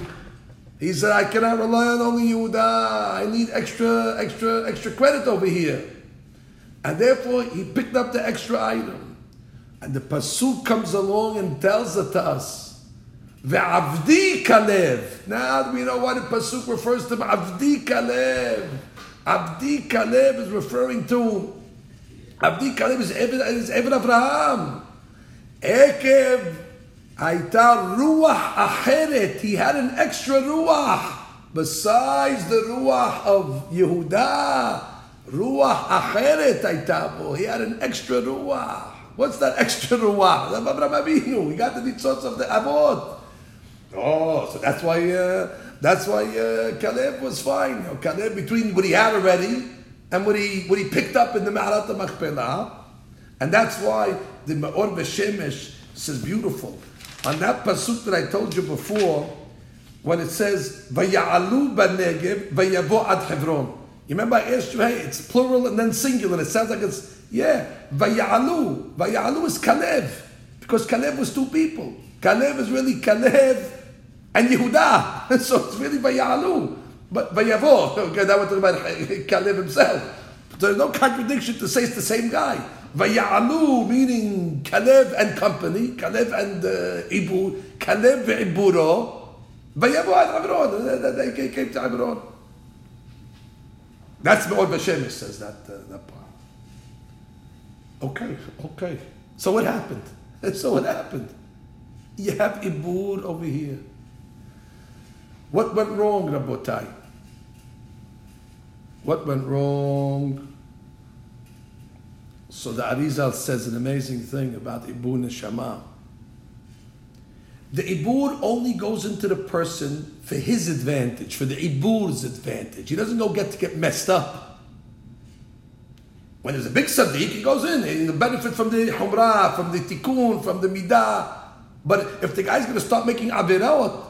He said, I cannot rely on only Yehuda. I need extra, extra, extra credit over here. And therefore, he picked up the extra item. And the Pasuk comes along and tells it to us. Ve'avdi Kalev. Now we know why the Pasuk refers to Avdi Kalev. Avdi Kalev is referring to Abdi Kaleb is Eved Abraham. Ekev הייתה רוח אחרת, he had an extra ruach, besides the ruach of Yehuda, ruach אחרת הייתה בו, he had an extra ruach. What's that extra ruach? That's Abraham Avinu, he got the nitzotz of the Avot. Oh, so that's why, uh, that's why uh, Caleb was fine. You know, Caleb, between what he had already, and what he what he picked up in the Ma'arat Machpelah, and that's why the Ma'or VaShemesh says beautiful. On that pasuk that I told you before, when it says Vaya'alu b'negev vayavo ad Hebron. You remember I asked you, hey, it's plural and then singular. It sounds like it's yeah. Vaya'alu. Vaya'alu is Kalev because Kalev was two people. Kalev is really Kalev and Yehuda, so it's really Vaya'alu. But Vayavo, okay, that was talking about Caleb himself. There's no contradiction to say it's the same guy. Vaya'alu, meaning Kalev and company, Kalev and uh, Ibur, Kalev ve'iburo, Vayavu ad Hebron. They came to Hebron. That's Ma'or VaShemesh says that, uh, that part. Okay, okay. So what happened? So what happened? You have Ibur over here. What went wrong, Rabotai? What went wrong? So the Arizal says an amazing thing about Ibur Neshama. The Ibur only goes into the person for his advantage, for the Ibur's advantage. He doesn't go get to get messed up. When there's a big Sadiq, he goes in, and he benefit from the Humrah, from the Tikkun, from the Midah. But if the guy's going to start making Avirot,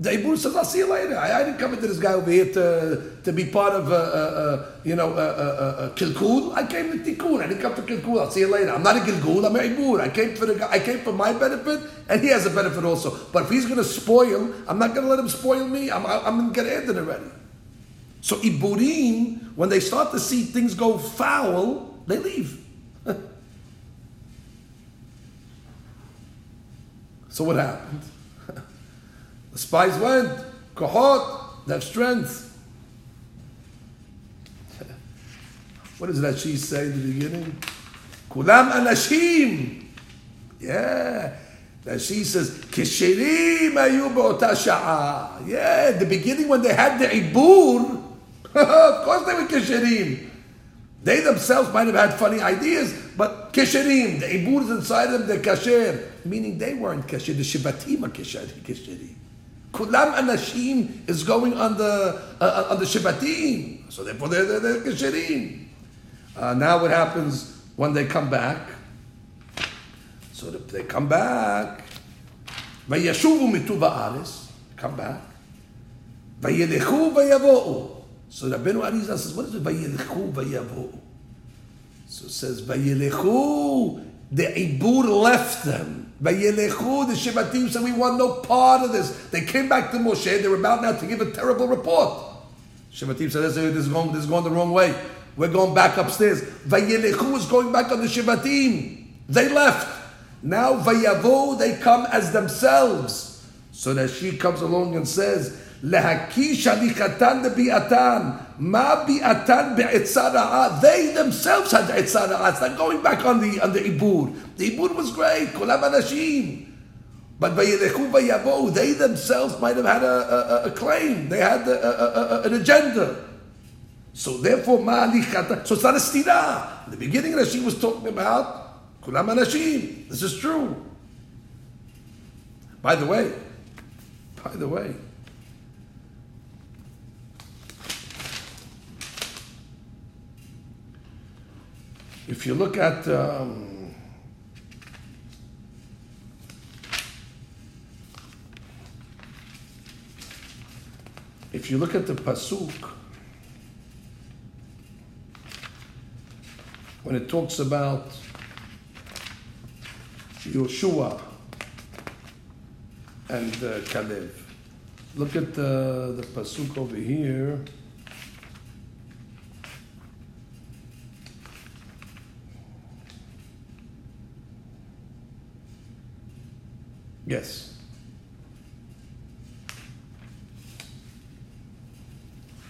the says, I'll see you later. I, I, didn't come into this guy over here to, to be part of, uh, uh, uh, you know, uh, uh, uh, Kilkul. I came to Tikkun. I didn't come to Kilkul. I'll see you later. I'm not a Kilkul. I'm a Ibur. I came for the. I came for my benefit, and he has a benefit also. But if he's going to spoil, I'm not going to let him spoil me. I'm, I'm going to get ended already. So Iburim, when they start to see things go foul, they leave. so what happened? The spies went, kohot, they have strength. what does Rashi say in the beginning? Kulam anashim. Yeah. Rashi says, Kishirim ayu be'ota sha'a. Yeah, the beginning when they had the ibur, of course they were kishirim. They themselves might have had funny ideas, but kishirim, the ibur is inside them, they're kasher. Meaning they weren't kasher, the shivatim are kishirim. Kulam Anashim is going on the uh, on the Shabbatim, so therefore they're, they're, they're Uh, now what happens when they come back? So they come back. Vayashuvu mituba aris. Come back. Vayelechu vayavo'u. So Rabbeinu Arizal says, what is it? Vayelechu vayavo'u. So it says, Vayelechu. The Ibur left them. Shivatim said, we want no part of this. They came back to Moshe, they were about now to give a terrible report. Shivatim said, this is going, this is going the wrong way. We're going back upstairs. Vayilchu is going back on the Shivatim. They left. Now Vayavo, they come as themselves. So that she comes along and says, להקיש הליכתן לביאתן. מה ביאתן בעצה רעה? They themselves had עצה רעה. It's not going back on the, on the עיבור. The עיבור was great, כולם אנשים. But וילכו ויבואו, they themselves might have had a, a, a claim. They had a, a, an agenda. So therefore, מה הליכתן? So it's not a סתירה. In the beginning, Rashi was talking about כולם אנשים. This is true. By the way, by the way, if you look at um, if you look at the pasuk when it talks about Yeshua and uh, Kalev, look at the, the pasuk over here. Yes.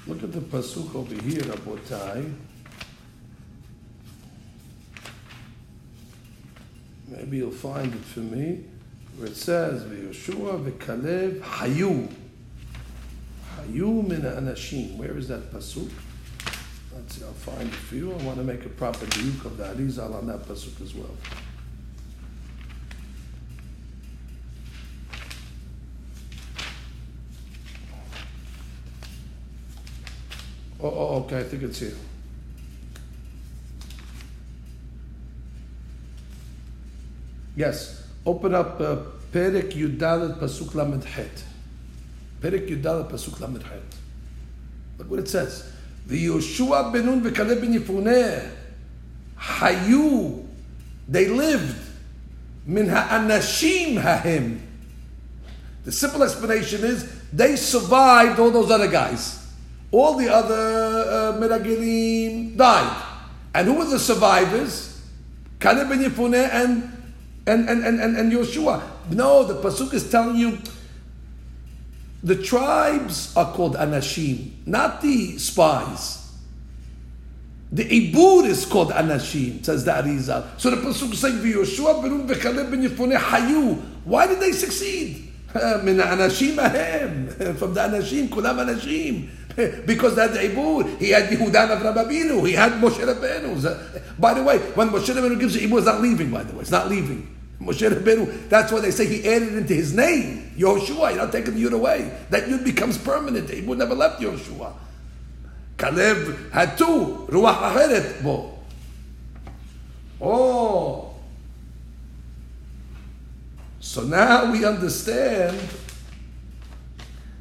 Look at the pasuk over here, Rabotai. Maybe you'll find it for me, where it says, "V'Yoshua v'Kalev hayu." Hayu min anashim. Where is that pasuk? Let's see. I'll find it for you. I want to make a proper diuk of the Arizal on that pasuk as well. Oh, oh, okay, I think it's here. Yes, open up Perik Perek Pasuk Lamed Het. Perik Yudalet Pasuk Lamed Het. Look what it says. The Yoshua Benun Vekaleb Ben Yifune, Hayu. They lived. Min Ha'anashim Ha'im. The simple explanation is they survived all those other guys. All the other uh, died. And who were the survivors? Caleb ben Yefuneh and and, and, and, and, and Yoshua. No, the Pasuk is telling you the tribes are called Anashim, not the spies. The Ibur is called Anashim, says the Arizal. So the Pasuk is saying, Yoshua ben Caleb ben Yefuneh Hayu. Why did they succeed? من האנשים ההם, from the אנשים, כולם אנשים. Because that Ibur, he had Yehudan Avram Avinu, he had Moshe Rabbeinu. By the way, when Moshe Rabbeinu gives the Ibur, it's not leaving, by the way, it's not leaving. Moshe Rabbeinu, that's why they say he added into his name, Yehoshua, you're not taking the Yud away. That Yud becomes permanent, the Ibur never left Yehoshua. Kalev had two, Ruach Aheret. Oh, so now we understand,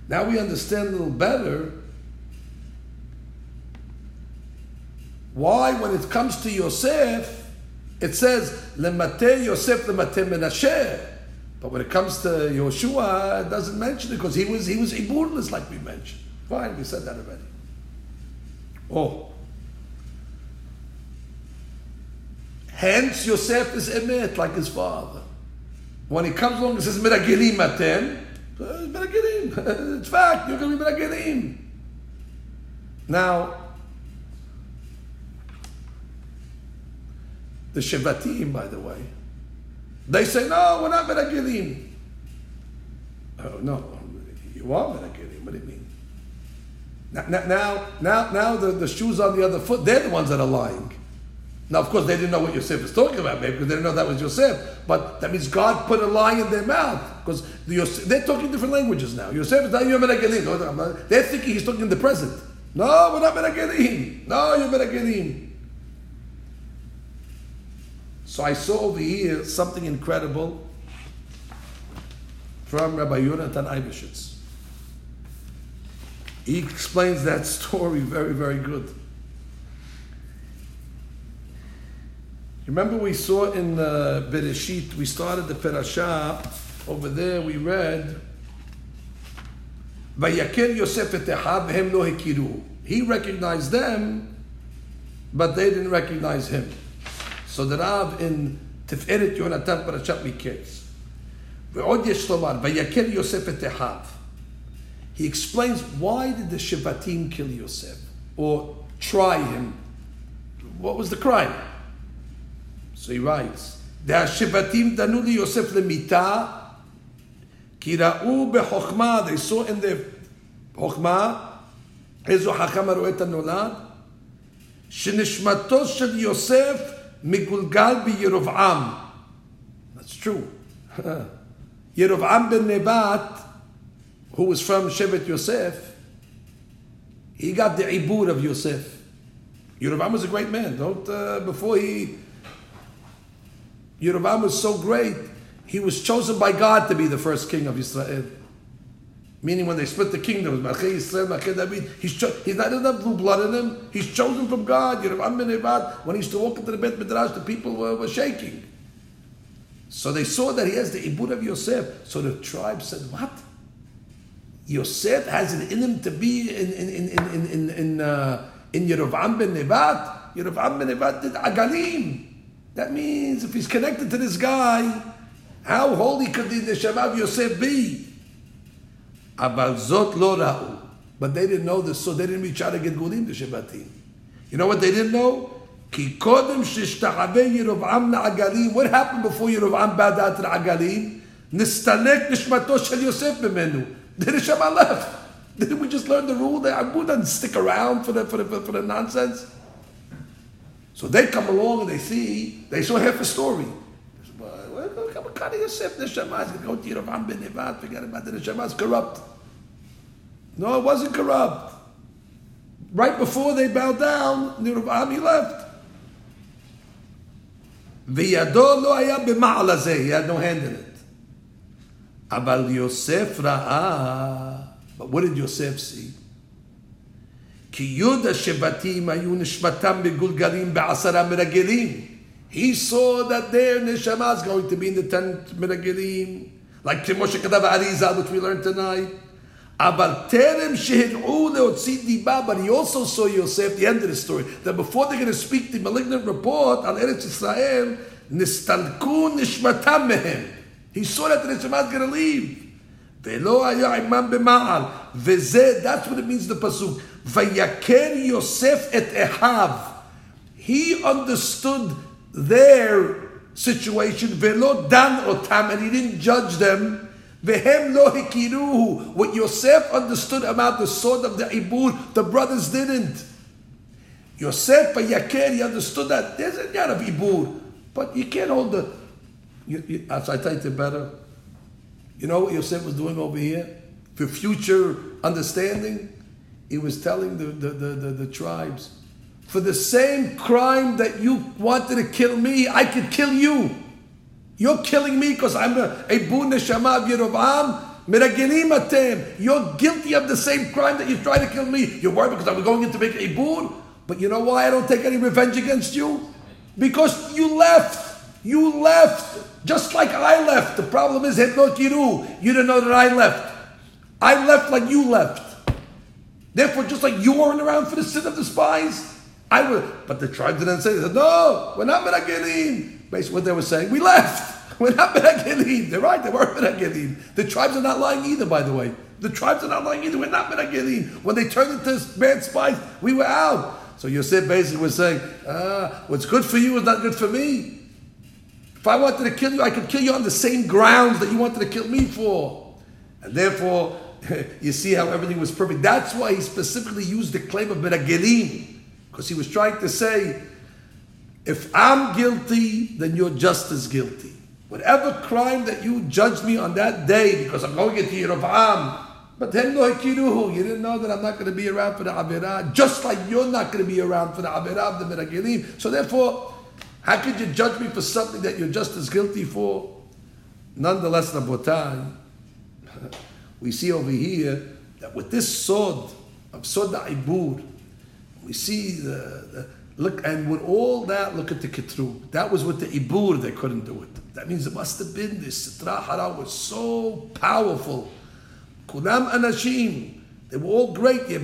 now we understand a little better why when it comes to Yosef, it says, Lemate Yosef lemate Menashe. But when it comes to Yoshua, it doesn't mention it because he was he was iburless like we mentioned. Fine, we said that already. Oh. Hence Yosef is emet like his father. When he comes along and says meragelim atem, uh, meragelim. It's fact. You're going to be meragelim. Now, the Shevatim, by the way, they say, no, we're not meragelim. Oh, no, you are meragelim. What do you mean? Now, now, now, now the, the shoes on the other foot, they're the ones that are lying. Now, of course, they didn't know what Yosef was talking about, maybe because they didn't know that was Yosef. But that means God put a lie in their mouth because the they're talking different languages now. Yosef is not Yom They're thinking he's talking in the present. No, we're not Meragelim. No, you're Meragelim. So I saw over here something incredible from Rabbi Yonatan Eibeshitz. He explains that story very, very good. Remember we saw in uh, Bereshit, we started the parasha, over there we read, Vayakir Yosef et v'hem lo hekiru. He recognized them, but they didn't recognize him. So the Rav in Tiferet Yonatan Parashat Miketz. ועוד יש לומר, ויקל יוסף את אחיו. He explains why did the Shevatim kill Yosef? Or try him? What was the crime? So he writes, והשבטים דנו ליוסף למיתה, כי ראו בחוכמה, they saw in the חוכמה, איזו חכם הרואה את הנולד, שנשמתו של יוסף מגולגל בירבעם. That's true. ירבעם בן נבט, who was from שבט יוסף, he got the ibur of Yosef. Yerovam was a great man. Don't uh, before he Yerovam was so great, he was chosen by God to be the first king of Israel. Meaning when they split the kingdoms, he's, cho- he's not that blue blood in him. He's chosen from God. When he used to walk into the Bet Midrash, the people were, were shaking. So they saw that he has the Ibur of Yosef. So the tribe said, what? Yosef has it in him to be in in in in in in, uh, in Yerovam ben Nebat. Yerovam ben Nebat did Agalim. That means if he's connected to this guy, how holy could the neshama of Yosef be? Abal lo ra'u. But they didn't know this, so they didn't reach out to get gulim to Shebatim. You know what they didn't know? Ki kodem shishtachabe Yerovam na'agalim. What happened before Yerovam bowed down to the agalim? Nistalek nishmato shel Yosef b'menu. The neshama left. Didn't we just learn the rule that Abu doesn't stick around for the, for the, for the nonsense? So they come along and they see, they saw half a story. Forget about it. The Neshama's corrupt. No, it wasn't corrupt. Right before they bowed down, Nirvami left. He had no hand in it. But what did Yosef see? He saw that their neshama is going to be in the ten meragelim, like Moshe Kadav Arizal, which we learned tonight. But he also saw Yosef, the end of the story, that before they're going to speak the malignant report Al Eretz Israel, נסתלקו נשמתם מהם. He saw that the neshama is going to leave. ולא היה עמם במעל. וזה, that's what it means the pasuk. Vayaker Yosef et Ehav. He understood their situation, Velo Dan Otam, and he didn't judge them. Vehem lo hikiruhu. What Yosef understood about the sword of the Ibur, the brothers didn't. Yosef Vayaker, he understood that there's a lot of Ibur, but you can't hold the. You, you, as I typed it better, you know what Yosef was doing over here? For future understanding? He was telling the, the, the, the, the tribes, for the same crime that you wanted to kill me, I could kill you. You're killing me because I'm a, a bu neshama of Yerovam. You're guilty of the same crime that you tried to kill me. You're worried because I'm going in to make a bur. But you know why I don't take any revenge against you? Because you left. You left. Just like I left. The problem is, Kiru. You didn't know that I left. I left like you left. Therefore, just like you weren't around for the sin of the spies, I would. But the tribe didn't say, they said, no, we're not Meragelim. Basically, what they were saying, we left. We're not Meragelim. They're right, they weren't Meragelim. The tribes are not lying either, by the way. The tribes are not lying either. We're not Meragelim. When they turned into bad spies, we were out. So Yosef basically was saying, ah, what's good for you is not good for me. If I wanted to kill you, I could kill you on the same grounds that you wanted to kill me for. And therefore, you see how everything was perfect. That's why he specifically used the claim of Meragelim. Because he was trying to say, if I'm guilty, then you're just as guilty. Whatever crime that you judged me on that day, because I'm going into Yerovam, but then no hikiruhu, you didn't know that I'm not going to be around for the Avirah, just like you're not going to be around for the Avirah of the Meragelim. So therefore, how could you judge me for something that you're just as guilty for? Nonetheless, Rabotai, we see over here that with this sod of Sod Ibur, we see the, the, look, and with all that, look at the kitru That was with the Ibur they couldn't do it. That means it must have been this Sitra Hara was so powerful. Kulam Anashim, they were all great. When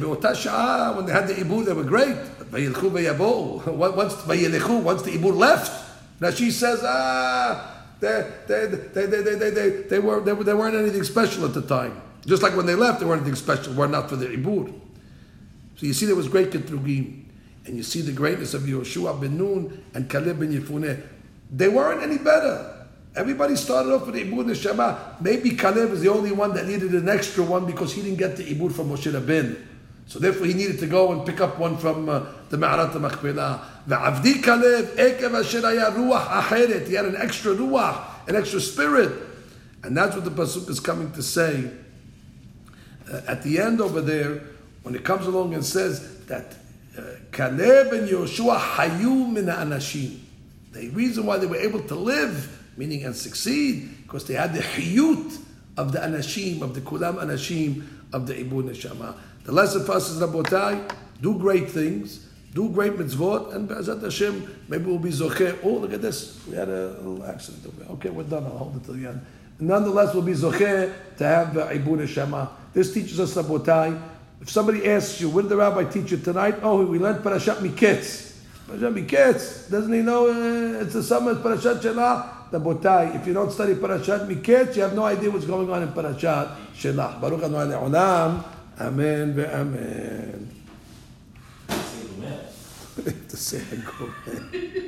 they had the Ibur, they were great. Once, once the Ibur left, now she says, ah, they, they, they, they, they, they, they, were, they, they weren't anything special at the time. Just like when they left, they weren't anything special, were not for the Ibur. So you see there was great Ketrugim. And you see the greatness of Yoshua ben Nun and Caleb ben Yefuneh. They weren't any better. Everybody started off with Ibur Neshama. Maybe Caleb is the only one that needed an extra one because he didn't get the Ibur from Moshe Rabbeinu. So therefore he needed to go and pick up one from uh, the Ma'arat HaMachpelah. V'avdi Caleb ekev asher ruach acheret. He had an extra ruach, an extra spirit. And that's what the Pasuk is coming to say. Uh, at the end over there, when it comes along and says that uh, Caleb and Yoshua hayu min anashim. The reason why they were able to live meaning and succeed, because they had the hiyut of the anashim, of the kulam anashim, of the ibu neshama. The lesson for us is Rabotai, do great things, do great mitzvot, and Be'ezat Hashem, maybe we'll be zoche. Oh, look at this. We had a little accident. Okay, we're done. I'll hold it till the end. Nonetheless, we'll be zoche to have the ibu neshama. This teaches us Rabotai. If somebody asks you, what did the rabbi teach you tonight? Oh, we learned Parashat Miketz. Parashat Miketz. Doesn't he know uh, it's the summer Parashat Shelah? Rabotai, if you don't study Parashat Miketz, you have no idea what's going on in Parashat Shelach. Baruch Adonai Le'olam. Amen ve'amen. To say a